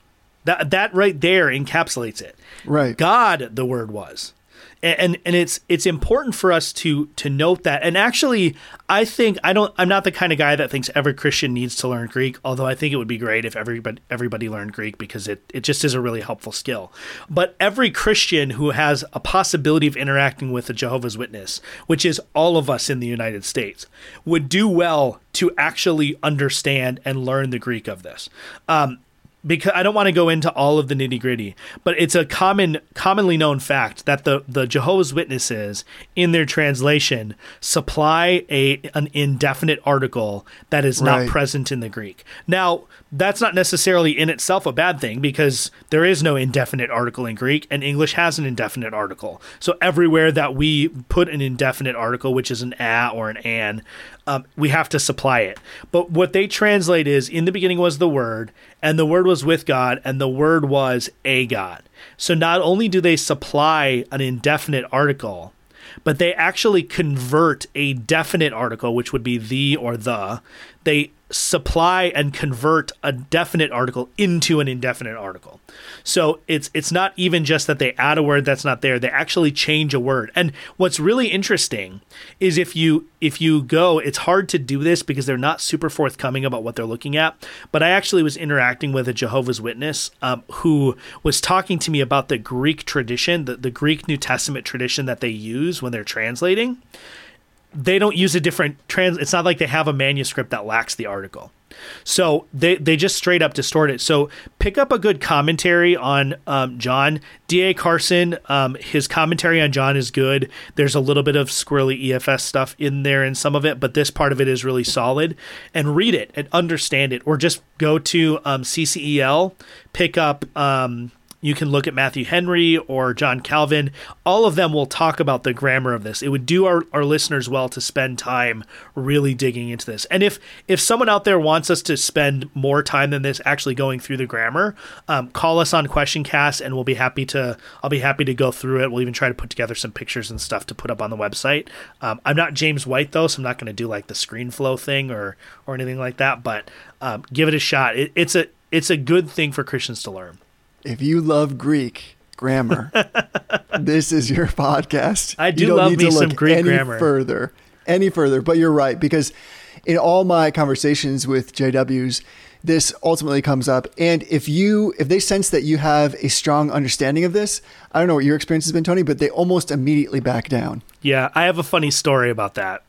That that right there encapsulates it. Right. God, the word was. And, and it's it's important for us to to note that. And actually, I think I don't. I'm not the kind of guy that thinks every Christian needs to learn Greek. Although I think it would be great if everybody everybody learned Greek because it it just is a really helpful skill. But every Christian who has a possibility of interacting with a Jehovah's Witness, which is all of us in the United States, would do well to actually understand and learn the Greek of this. Um, because I don't want to go into all of the nitty gritty, but it's a common, commonly known fact that the the Jehovah's Witnesses in their translation supply a an indefinite article that is not Right. present in the Greek. Now, that's not necessarily in itself a bad thing because there is no indefinite article in Greek, and English has an indefinite article. So everywhere that we put an indefinite article, which is an a or an an, um, we have to supply it. But what they translate is in the beginning was the Word, and the Word was with God, and the Word was a God. So not only do they supply an indefinite article, but they actually convert a definite article, which would be the or the. They supply and convert a definite article into an indefinite article. So it's it's not even just that they add a word that's not there, they actually change a word. And what's really interesting is if you if you go, it's hard to do this because they're not super forthcoming about what they're looking at. But I actually was interacting with a Jehovah's Witness um, who was talking to me about the Greek tradition, the, the Greek New Testament tradition that they use when they're translating they don't use a different trans it's not like they have a manuscript that lacks the article. So they they just straight up distort it. So pick up a good commentary on um, john. D.A. Carson um, his commentary on john is good. There's a little bit of squirrely EFS stuff in there in some of it but this part of it is really solid. And read it and understand it or just go to um, CCEL pick up um, you can look at Matthew Henry or John Calvin. All of them will talk about the grammar of this. It would do our, our listeners well to spend time really digging into this. And if if someone out there wants us to spend more time than this actually going through the grammar, um, call us on Question Cast, and we'll be happy to. I'll be happy to go through it. We'll even try to put together some pictures and stuff to put up on the website. Um, I'm not James White though, so I'm not going to do like the screen flow thing or or anything like that. But um, give it a shot. It, it's a it's a good thing for Christians to learn. If you love Greek grammar, this is your podcast. I do you don't love need me to some Greek any grammar. further, any further. But you're right because in all my conversations with JWs, this ultimately comes up. And if you if they sense that you have a strong understanding of this, I don't know what your experience has been, Tony, but they almost immediately back down. Yeah, I have a funny story about that.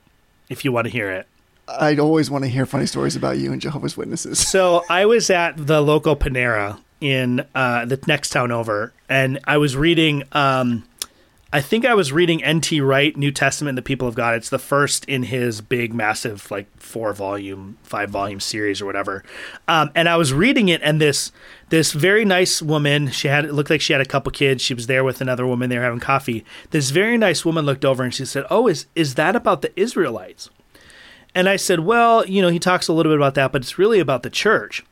If you want to hear it. I'd always want to hear funny stories about you and Jehovah's Witnesses. So I was at the local Panera in uh, the next town over, and I was reading. Um, I think I was reading N.T. Wright, New Testament, the People of God. It's the first in his big, massive, like four volume, five volume series or whatever. Um, and I was reading it, and this this very nice woman, she had it looked like she had a couple kids. She was there with another woman. They were having coffee. This very nice woman looked over and she said, "Oh, is is that about the Israelites?" And I said, Well, you know, he talks a little bit about that, but it's really about the church.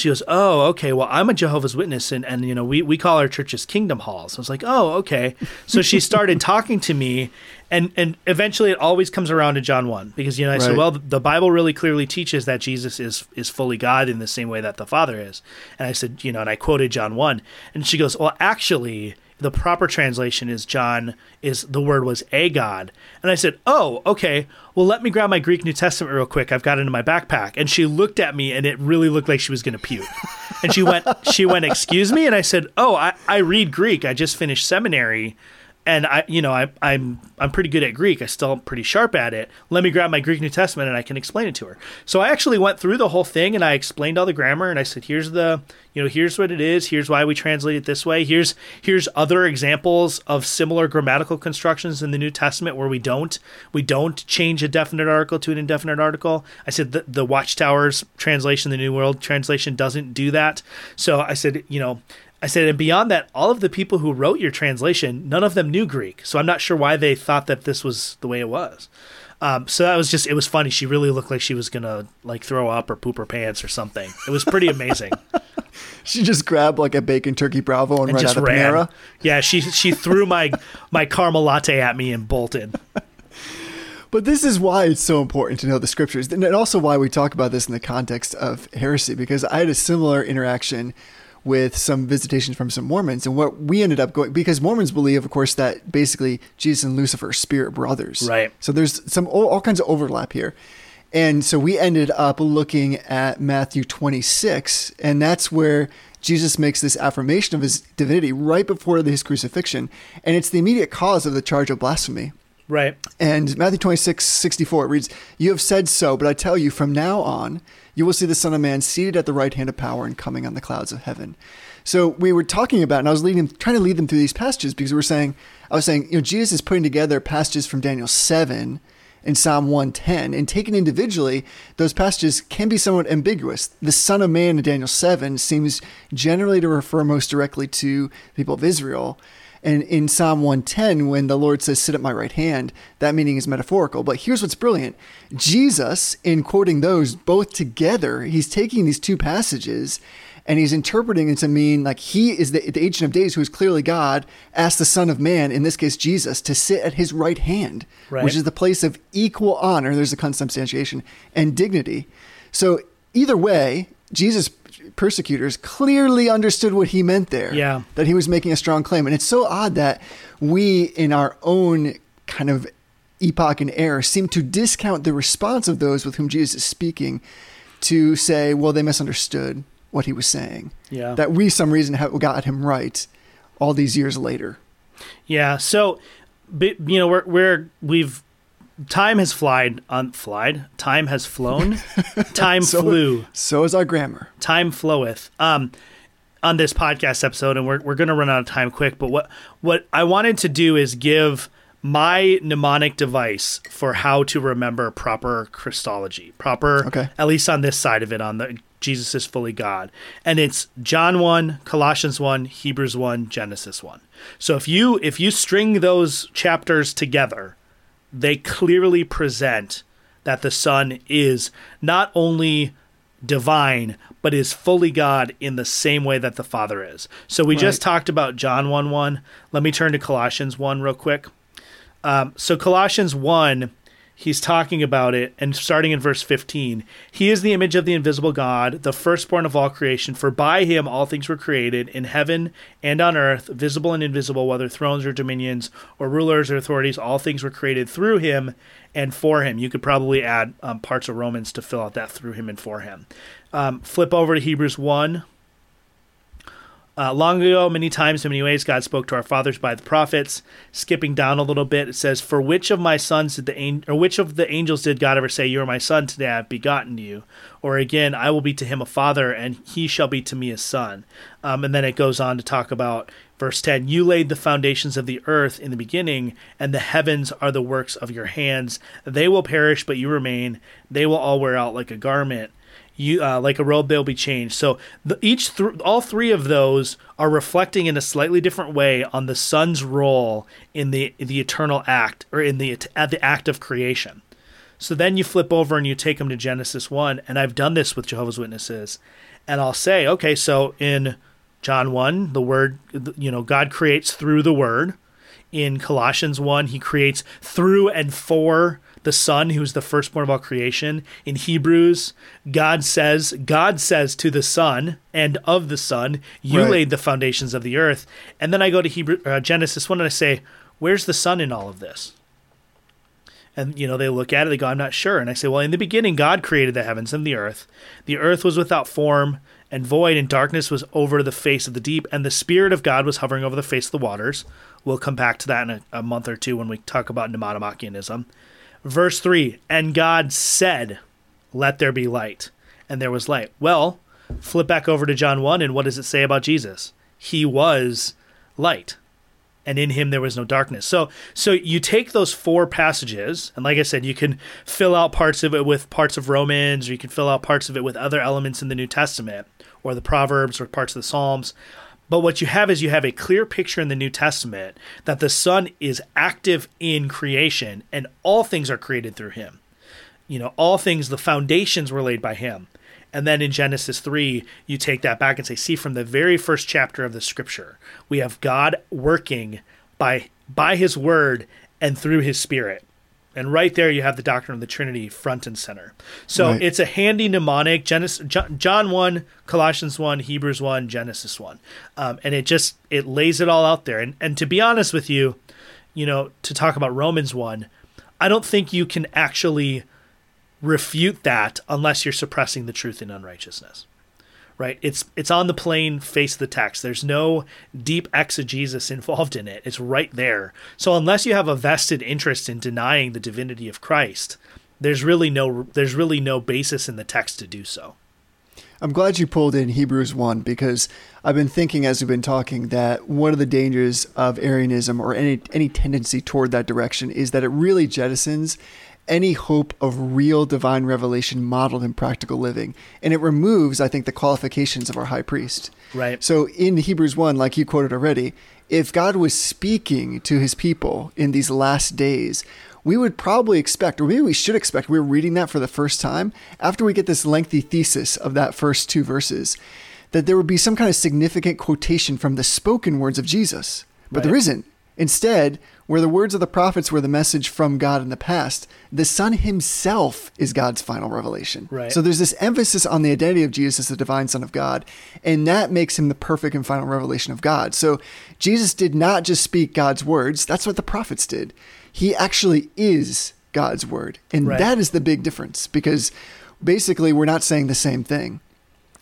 She goes, Oh, okay. Well, I'm a Jehovah's Witness, and, and you know, we, we call our churches kingdom halls. I was like, Oh, okay. So she started talking to me, and, and eventually it always comes around to John 1 because, you know, I said, Well, the Bible really clearly teaches that Jesus is, is fully God in the same way that the Father is. And I said, You know, and I quoted John 1. And she goes, Well, actually, the proper translation is John is the word was a God. And I said, "Oh, okay. Well, let me grab my Greek New Testament real quick. I've got it in my backpack." And she looked at me and it really looked like she was going to puke. And she went she went, "Excuse me?" And I said, "Oh, I I read Greek. I just finished seminary." And I, you know, I, I'm I'm pretty good at Greek. I still am pretty sharp at it. Let me grab my Greek New Testament and I can explain it to her. So I actually went through the whole thing and I explained all the grammar and I said, here's the, you know, here's what it is. Here's why we translate it this way. Here's here's other examples of similar grammatical constructions in the New Testament where we don't we don't change a definite article to an indefinite article. I said the, the Watchtower's translation, the New World translation, doesn't do that. So I said, you know. I said, and beyond that, all of the people who wrote your translation, none of them knew Greek. So I'm not sure why they thought that this was the way it was. Um, so that was just, it was funny. She really looked like she was going to like throw up or poop her pants or something. It was pretty amazing. She just grabbed like a bacon turkey bravo and, and ran just out of ran. Panera. Yeah, she, she threw my, my caramel latte at me and bolted. But this is why it's so important to know the scriptures, and also why we talk about this in the context of heresy. Because I had a similar interaction with some visitations from some Mormons, and what we ended up going because Mormons believe, of course, that basically Jesus and Lucifer are spirit brothers. Right. So there's some all, all kinds of overlap here. And so we ended up looking at Matthew 26, and that's where Jesus makes this affirmation of his divinity right before his crucifixion. And it's the immediate cause of the charge of blasphemy. Right. And Matthew 26, 64, it reads, You have said so, but I tell you, from now on, you will see the Son of Man seated at the right hand of power and coming on the clouds of heaven. So we were talking about, and I was leading, trying to lead them through these passages because we were saying, I was saying, you know, Jesus is putting together passages from Daniel 7 and Psalm 110, and taken individually, those passages can be somewhat ambiguous. The Son of Man in Daniel 7 seems generally to refer most directly to the people of Israel. And in Psalm 110, when the Lord says, Sit at my right hand, that meaning is metaphorical. But here's what's brilliant Jesus, in quoting those both together, he's taking these two passages and he's interpreting it to mean like he is the, the Ancient of Days, who is clearly God, asked the Son of Man, in this case Jesus, to sit at his right hand, Right. which is the place of equal honor. There's a consubstantiation and dignity. So either way, Jesus persecutors clearly understood what he meant there. Yeah. That he was making a strong claim. And it's so odd that we, in our own kind of epoch and era, seem to discount the response of those with whom Jesus is speaking to say, well, they misunderstood what he was saying. Yeah. That we, some reason, have got him right all these years later. Yeah. So, you know, we're we're we've time has flied on flied. Time has flown. time So- flew. So is our grammar. Time floweth. Um, on this podcast episode, and we're we're gonna run out of time quick. But what what I wanted to do is give my mnemonic device for how to remember proper Christology, proper Okay. at least on this side of it, on the Jesus is fully God, and it's John one, Colossians one, Hebrews one, Genesis one. So if you if you string those chapters together, they clearly present that the Son is not only divine, but is fully God in the same way that the Father is. So we just talked about John 1 1. Let me turn to Colossians 1 real quick. Um, so, Colossians 1, he's talking about it, and starting in verse 15, he is the image of the invisible God, the firstborn of all creation, for by him all things were created, in heaven and on earth, visible and invisible, whether thrones or dominions, or rulers or authorities, all things were created through him and for him. You could probably add um, parts of Romans to fill out that through him and for him. Um, flip over to Hebrews 1. Uh, long ago, many times, in many ways, God spoke to our fathers by the prophets. Skipping down a little bit, it says, "For which of my sons did the an- or which of the angels did God ever say, You are my son; today I have begotten you?" Or again, "I will be to him a father, and he shall be to me a son." Um, and then it goes on to talk about verse ten: "You laid the foundations of the earth in the beginning, and the heavens are the works of your hands. They will perish, but you remain. They will all wear out like a garment." You uh, like a robe they'll be changed. So the, each th- all three of those are reflecting in a slightly different way on the Son's role in the the eternal act or in the at the act of creation. So then you flip over and you take them to genesis 1 and i've done this with jehovah's witnesses and i'll say okay so in john 1 the word you know god creates through the word. In Colossians 1, he creates through and for the Son, who's the firstborn of all creation. In Hebrews, God says, God says to the Son and of the Son, You Right. laid the foundations of the earth. And then I go to Hebrew, uh, Genesis 1 and I say, Where's the Son in all of this? And you know they look at it, they go, "I'm not sure." And I say, "Well, in the beginning, God created the heavens and the earth. The earth was without form and void, and darkness was over the face of the deep, and the Spirit of God was hovering over the face of the waters." We'll come back to that in a, a month or two when we talk about Pneumatomachianism. Verse three, and God said, "Let there be light," and there was light. Well, flip back over to John one, and what does it say about Jesus? He was light and in him there was no darkness. So so you take those four passages and like I said you can fill out parts of it with parts of Romans or you can fill out parts of it with other elements in the New Testament or the Proverbs or parts of the Psalms. But what you have is you have a clear picture in the New Testament that the Son is active in creation and all things are created through him. You know all things the foundations were laid by him. And then in genesis 3 you take that back and say see from the very first chapter of the scripture we have god working by by his word and through his spirit and right there you have the doctrine of the trinity front and center so Right. it's a handy mnemonic genesis john, 1 colossians 1 hebrews 1 genesis 1 um, and it just it lays it all out there and and to be honest with you you know to talk about romans 1 i don't think you can actually refute that unless you're suppressing the truth in unrighteousness. Right? It's it's on the plain face of the text. There's no deep exegesis involved in it. It's right there. So unless you have a vested interest in denying the divinity of Christ, there's really no there's really no basis in the text to do so. I'm glad you pulled in Hebrews 1 because I've been thinking as we've been talking that one of the dangers of Arianism or any any tendency toward that direction is that it really jettisons any hope of real divine revelation modeled in practical living. And it removes, I think, the qualifications of our high priest. Right. So in Hebrews 1, like you quoted already, if God was speaking to his people in these last days, we would probably expect, or maybe we should expect, we're reading that for the first time, after we get this lengthy thesis of that first two verses, that there would be some kind of significant quotation from the spoken words of Jesus. But Right. there isn't. Instead, where the words of the prophets were the message from God in the past, the Son himself is God's final revelation. Right. So there's this emphasis on the identity of Jesus as the divine Son of God, and that makes him the perfect and final revelation of God. So Jesus did not just speak God's words, that's what the prophets did. He actually is God's word. And Right. that is the big difference because basically we're not saying the same thing.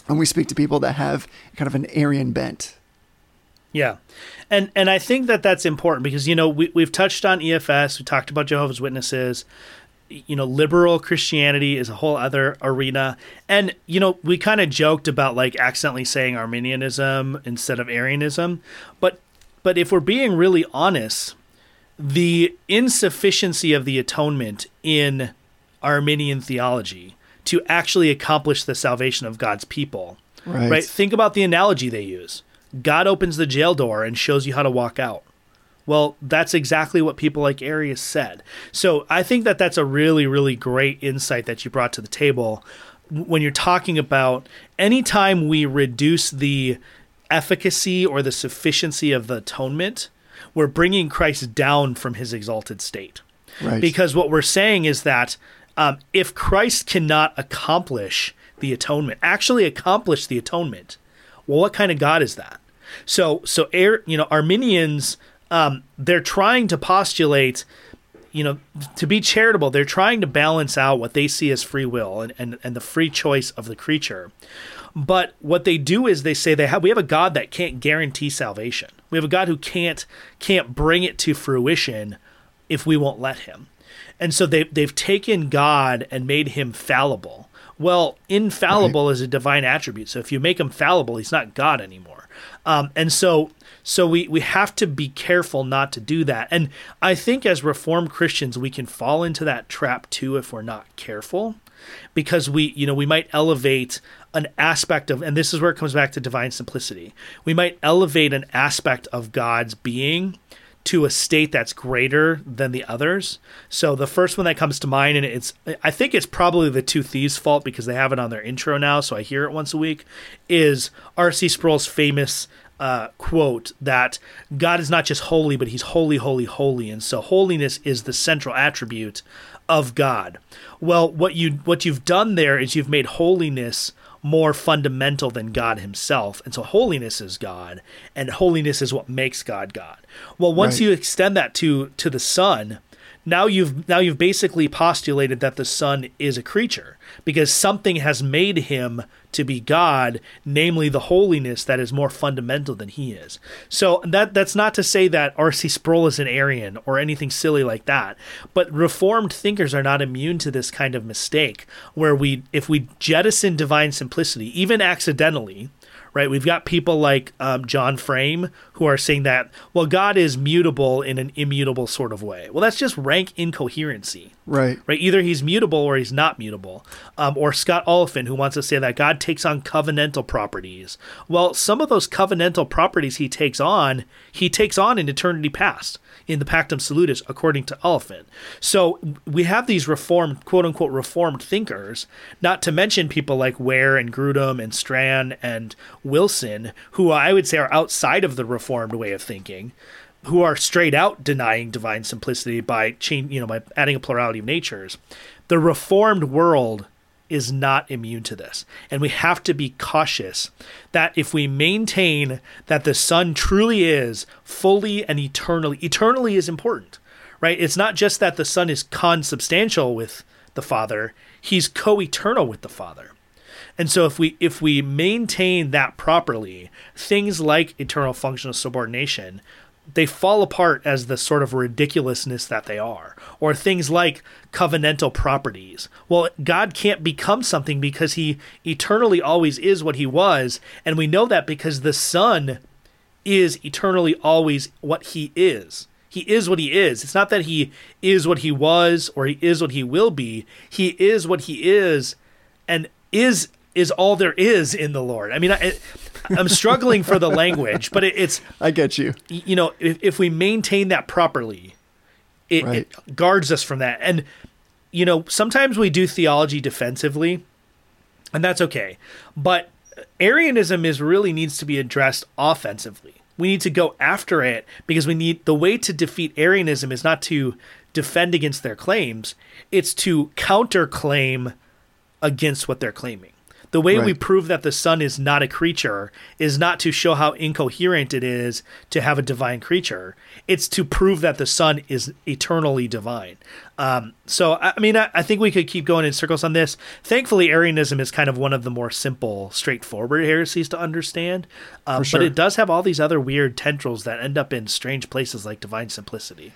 And we speak to people that have kind of an Arian bent. Yeah. And and I think that that's important because you know we we've touched on EFS, we talked about Jehovah's Witnesses, you know, liberal Christianity is a whole other arena. And you know, we kind of joked about like accidentally saying Arminianism instead of Arianism, but but if we're being really honest, the insufficiency of the atonement in Arminian theology to actually accomplish the salvation of God's people Right. right? Think about the analogy they use. God opens the jail door and shows you how to walk out. Well, that's exactly what people like Arius said. So I think that that's a really, really great insight that you brought to the table when you're talking about anytime we reduce the efficacy or the sufficiency of the atonement, we're bringing Christ down from his exalted state. Right. Because what we're saying is that um, if Christ cannot accomplish the atonement, actually accomplish the atonement, well, what kind of God is that? So, so Ar- you know, Arminians, um, they're trying to postulate, you know, to be charitable. They're trying to balance out what they see as free will and, and, and the free choice of the creature. But what they do is they say they have we have a God that can't guarantee salvation. We have a God who can't can't bring it to fruition if we won't let him. And so they they've taken God and made him fallible. Well, infallible is a divine attribute. So if you make him fallible, he's not God anymore. Um, and so so we we have to be careful not to do that. And I think as reformed Christians we can fall into that trap too if we're not careful because we you know we might elevate an aspect of and this is where it comes back to divine simplicity we might elevate an aspect of god's being to a state that's greater than the others so the first one that comes to mind and it's i think it's probably the two thieves fault because they have it on their intro now so i hear it once a week is R.C. Sproul's famous uh, quote that God is not just holy, but He's holy, holy, holy, and so holiness is the central attribute of God. Well, what you what you've done there is you've made holiness more fundamental than God Himself, and so holiness is God, and holiness is what makes God God. Well, once Right. you extend that to to the Son, now you've now you've basically postulated that the son is a creature because something has made him to be god namely the holiness that is more fundamental than he is. So that that's not to say that R.C. Sproul is an arian or anything silly like that but reformed thinkers are not immune to this kind of mistake where we if we jettison divine simplicity even accidentally right? We've got people like um, John Frame who are saying that, well, God is mutable in an immutable sort of way. Well, that's just rank incoherency, Right. right? Either he's mutable or he's not mutable. Um, or Scott Oliphint, who wants to say that God takes on covenantal properties. Well, some of those covenantal properties he takes on, he takes on in eternity past in the Pactum Salutis, according to Oliphint. So we have these reformed, quote unquote, reformed thinkers, not to mention people like Ware and Grudem and Strachan and Wilson, who I would say are outside of the reformed way of thinking, who are straight out denying divine simplicity by change, you know, by adding a plurality of natures. The reformed world is not immune to this. And we have to be cautious that if we maintain that the Son truly is fully and eternally, eternally is important, right? It's not just that the Son is consubstantial with the Father, he's co eternal with the Father. And so if we if we maintain that properly, things like eternal functional subordination, they fall apart as the sort of ridiculousness that they are. Or things like covenantal properties. Well, God can't become something because he eternally always is what he was, and we know that because the Son is eternally always what he is. He is what he is. It's not that he is what he was or he is what he will be. He is what he is and is is all there is in the Lord. I mean, I, I'm struggling for the language, but it, it's I get you. you know if, if we maintain that properly, it, Right. it guards us from that. And you know sometimes we do theology defensively, and that's okay. But Arianism is really needs to be addressed offensively. We need to go after it because we need the way to defeat Arianism is not to defend against their claims; it's to counterclaim against what they're claiming. The way we prove that the Son is not a creature is not to show how incoherent it is to have a divine creature. It's to prove that the Son is eternally divine. Um, so, I I mean, I, I think we could keep going in circles on this. Thankfully, Arianism is kind of one of the more simple, straightforward heresies to understand. Um, sure. But it does have all these other weird tendrils that end up in strange places like divine simplicity.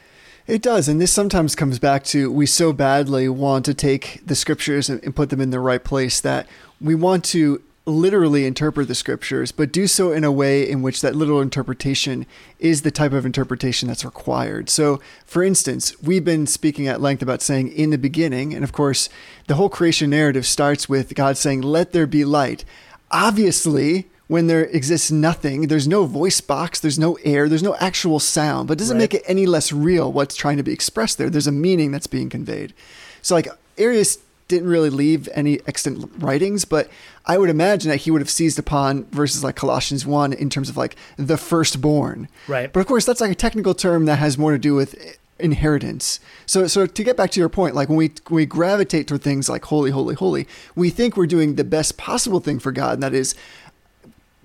It does, and this sometimes comes back to we so badly want to take the scriptures and, put them in the right place that we want to literally interpret the scriptures, but do so in a way in which that literal interpretation is the type of interpretation that's required. So, for instance, we've been speaking at length about saying in the beginning, and of course, the whole creation narrative starts with God saying, Let there be light. Obviously, when there exists nothing, there's no voice box, there's no air, there's no actual sound, but it doesn't Right. make it any less real what's trying to be expressed there. There's a meaning that's being conveyed. So, like, Arius didn't really leave any extant writings, but I would imagine that he would have seized upon verses like Colossians 1 in terms of like the firstborn. Right. But of course, that's like a technical term that has more to do with inheritance. So, so to get back to your point, like when we when we gravitate toward things like holy, holy, holy, we think we're doing the best possible thing for God, and that is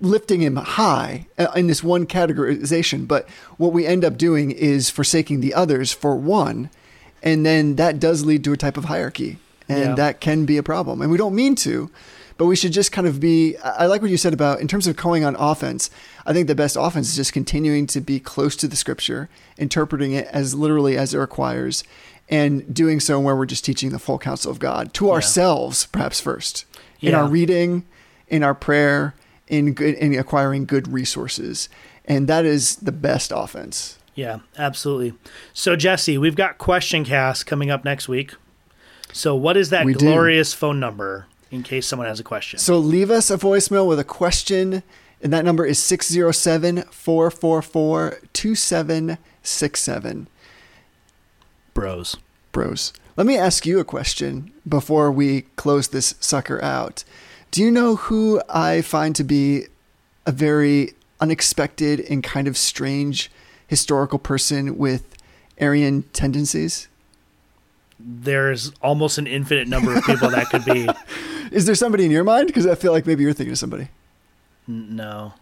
lifting him high uh, in this one categorization. But what we end up doing is forsaking the others for one, and then that does lead to a type of hierarchy, and Yeah. that can be a problem. And we don't mean to, but we should just kind of be. I I like what you said about in terms of going on offense. I think the best offense is just continuing to be close to the scripture, interpreting it as literally as it requires. And doing so where we're just teaching the full counsel of God to ourselves, perhaps first, in our reading, in our prayer, in good in acquiring good resources, and that is the best offense. Yeah, absolutely. So Jesse, we've got question cast coming up next week. So what is that We do. glorious phone number in case someone has a question? So leave us a voicemail with a question, and that number is 607 444 2767. Bros. Bros. Let me ask you a question before we close this sucker out. Do you know who I find to be a very unexpected and kind of strange historical person with Arian tendencies? There's almost an infinite number of people that could be. Is there somebody in your mind? Because I feel like maybe you're thinking of somebody. No.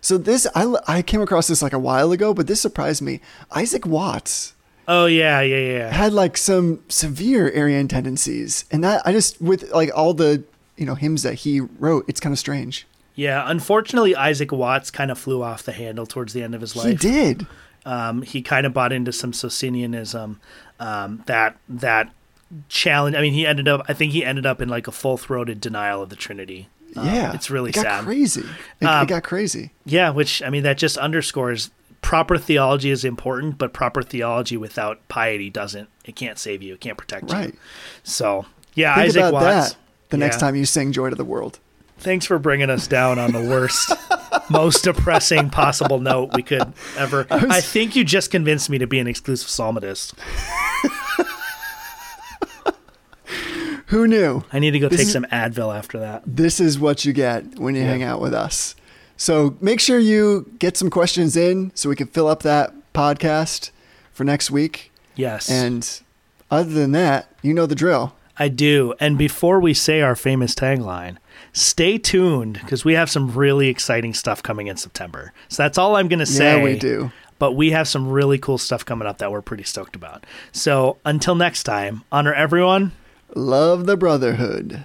So this, I, I came across this like a while ago, but this surprised me. Isaac Watts Oh yeah, yeah, yeah. had like some severe Arian tendencies, and that I just with like all the you know hymns that he wrote, it's kind of strange. Yeah, unfortunately Isaac Watts kind of flew off the handle towards the end of his life. He did. Um, he kind of bought into some Socinianism um, that that challenge. I mean, he ended up. I think he ended up in like a full throated denial of the Trinity. Um, yeah, it's really it got sad. crazy. It, Um, it got crazy. Yeah, which I mean that just underscores proper theology is important, but proper theology without piety doesn't. It can't save you. It can't protect you. Right. you. So yeah, Think Isaac Watts. that the next time you sing "Joy to the World." Thanks for bringing us down on the worst, most depressing possible note we could ever. I, think you just convinced me to be an exclusive psalmodist. Who knew? I need to go This take is- some Advil after that. This is what you get when you hang out with us. So make sure you get some questions in so we can fill up that podcast for next week. Yes. And other than that, you know the drill. I do. And before we say our famous tagline, stay tuned because we have some really exciting stuff coming in September. So that's all I'm going to say. Yeah, we do. But we have some really cool stuff coming up that we're pretty stoked about. So until next time, honor everyone. Love the brotherhood.